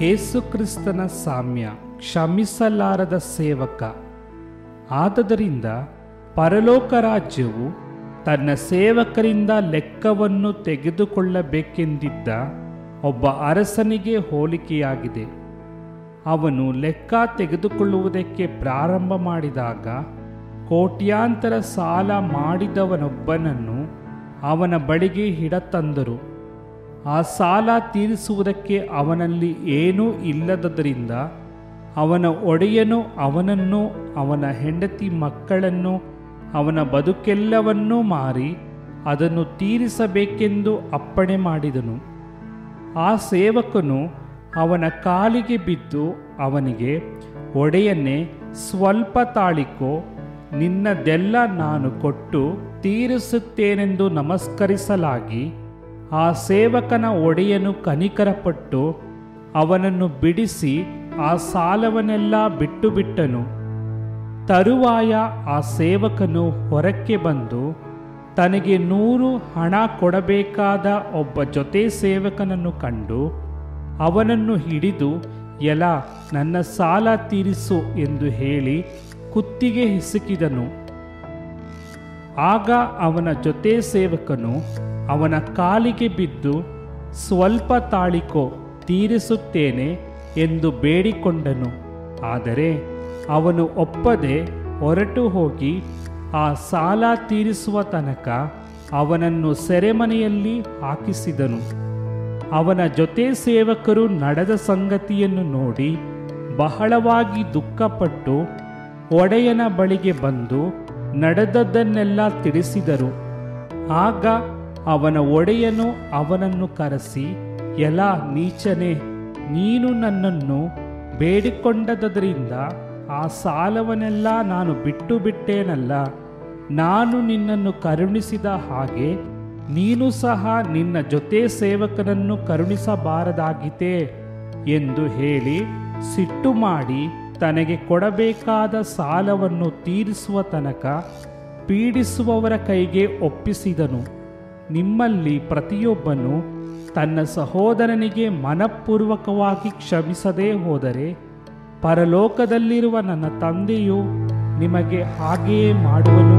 ಏಸುಕ್ರಿಸ್ತನ ಸಾಮ್ಯ ಕ್ಷಮಿಸಲಾರದ ಸೇವಕ. ಆದ್ದರಿಂದ ಪರಲೋಕ ರಾಜ್ಯವು ತನ್ನ ಸೇವಕರಿಂದ ಲೆಕ್ಕವನ್ನು ತೆಗೆದುಕೊಳ್ಳಬೇಕೆಂದಿದ್ದ ಒಬ್ಬ ಅರಸನಿಗೆ ಹೋಲಿಕೆಯಾಗಿದೆ. ಅವನು ಲೆಕ್ಕ ತೆಗೆದುಕೊಳ್ಳುವುದಕ್ಕೆ ಪ್ರಾರಂಭ ಮಾಡಿದಾಗ ಕೋಟ್ಯಾಂತರ ಸಾಲ ಮಾಡಿದವನೊಬ್ಬನನ್ನು ಅವನ ಬಳಿಗೆ ಹಿಡತಂದರು ಆ ಸಾಲ ತೀರಿಸುವುದಕ್ಕೆ ಅವನಲ್ಲಿ ಏನೂ ಇಲ್ಲದದರಿಂದ ಅವನ ಒಡೆಯನು ಅವನನ್ನು, ಅವನ ಹೆಂಡತಿ ಮಕ್ಕಳನ್ನು, ಅವನ ಬದುಕೆಲ್ಲವನ್ನೂ ಮಾರಿ ಅದನ್ನು ತೀರಿಸಬೇಕೆಂದು ಅಪ್ಪಣೆ ಮಾಡಿದನು. ಆ ಸೇವಕನು ಅವನ ಕಾಲಿಗೆ ಬಿದ್ದು ಅವನಿಗೆ ಒಡೆಯನ್ನೇ ಸ್ವಲ್ಪ ತಾಳಿಕೋ ನಿನ್ನದೆಲ್ಲ ನಾನು ಕೊಟ್ಟು ತೀರಿಸುತ್ತೇನೆಂದು ನಮಸ್ಕರಿಸಲಾಗಿ ಆ ಸೇವಕನ ಒಡೆಯನು ಕನಿಕರಪಟ್ಟು ಅವನನ್ನು ಬಿಡಿಸಿ ಆ ಸಾಲವನ್ನೆಲ್ಲ ಬಿಟ್ಟು ಬಿಟ್ಟನು ತರುವಾಯ ಆ ಸೇವಕನು ಹೊರಕ್ಕೆ ಬಂದು ತನಗೆ ನೂರು ಹಣ ಕೊಡಬೇಕಾದ ಒಬ್ಬ ಜೊತೆ ಸೇವಕನನ್ನು ಕಂಡು ಅವನನ್ನು ಹಿಡಿದು, ಎಲ, ನನ್ನ ಸಾಲ ತೀರಿಸು ಎಂದು ಹೇಳಿ ಕುತ್ತಿಗೆ ಹಿಸುಕಿದನು. ಆಗ ಅವನ ಜೊತೆ ಸೇವಕನು ಅವನ ಕಾಲಿಗೆ ಬಿದ್ದು, ಸ್ವಲ್ಪ ತಾಳಿಕೋ, ತೀರಿಸುತ್ತೇನೆ ಎಂದು ಬೇಡಿಕೊಂಡನು. ಆದರೆ ಅವನು ಒಪ್ಪದೆ ಹೊರಟು ಹೋಗಿ ಆ ಸಾಲ ತೀರಿಸುವ ತನಕ ಅವನನ್ನು ಸೆರೆಮನೆಯಲ್ಲಿ ಹಾಕಿಸಿದನು. ಅವನ ಜೊತೆ ಸೇವಕರು ನಡೆದ ಸಂಗತಿಯನ್ನು ನೋಡಿ ಬಹಳವಾಗಿ ದುಃಖಪಟ್ಟು ಒಡೆಯನ ಬಳಿಗೆ ಬಂದು ನಡೆದದ್ದನ್ನೆಲ್ಲ ತಿಳಿಸಿದರು. ಆಗ ಅವನ ಒಡೆಯನು ಅವನನ್ನು ಕರೆಸಿ, ಎಲ, ನೀಚನೆ, ನೀನು ನನ್ನನ್ನು ಬೇಡಿಕೊಂಡದರಿಂದ ಆ ಸಾಲವನ್ನೆಲ್ಲ ನಾನು ಬಿಟ್ಟು ಬಿಟ್ಟೇನಲ್ಲ. ನಾನು ನಿನ್ನನ್ನು ಕರುಣಿಸಿದ ಹಾಗೆ ನೀನು ಸಹ ನಿನ್ನ ಜೊತೆ ಸೇವಕನನ್ನು ಕರುಣಿಸಬಾರದಾಗಿತೆ ಎಂದು ಹೇಳಿ ಸಿಟ್ಟು ಮಾಡಿ ತನಗೆ ಕೊಡಬೇಕಾದ ಸಾಲವನ್ನು ತೀರಿಸುವ ತನಕ ಪೀಡಿಸುವವರ ಕೈಗೆ ಒಪ್ಪಿಸಿದನು. ನಿಮ್ಮಲ್ಲಿ ಪ್ರತಿಯೊಬ್ಬನು ತನ್ನ ಸಹೋದರನಿಗೆ ಮನಪೂರ್ವಕವಾಗಿ ಕ್ಷಮಿಸದೇ ಹೋದರೆ ಪರಲೋಕದಲ್ಲಿರುವ ನನ್ನ ತಂದೆಯು ನಿಮಗೆ ಹಾಗೆಯೇ ಮಾಡುವನು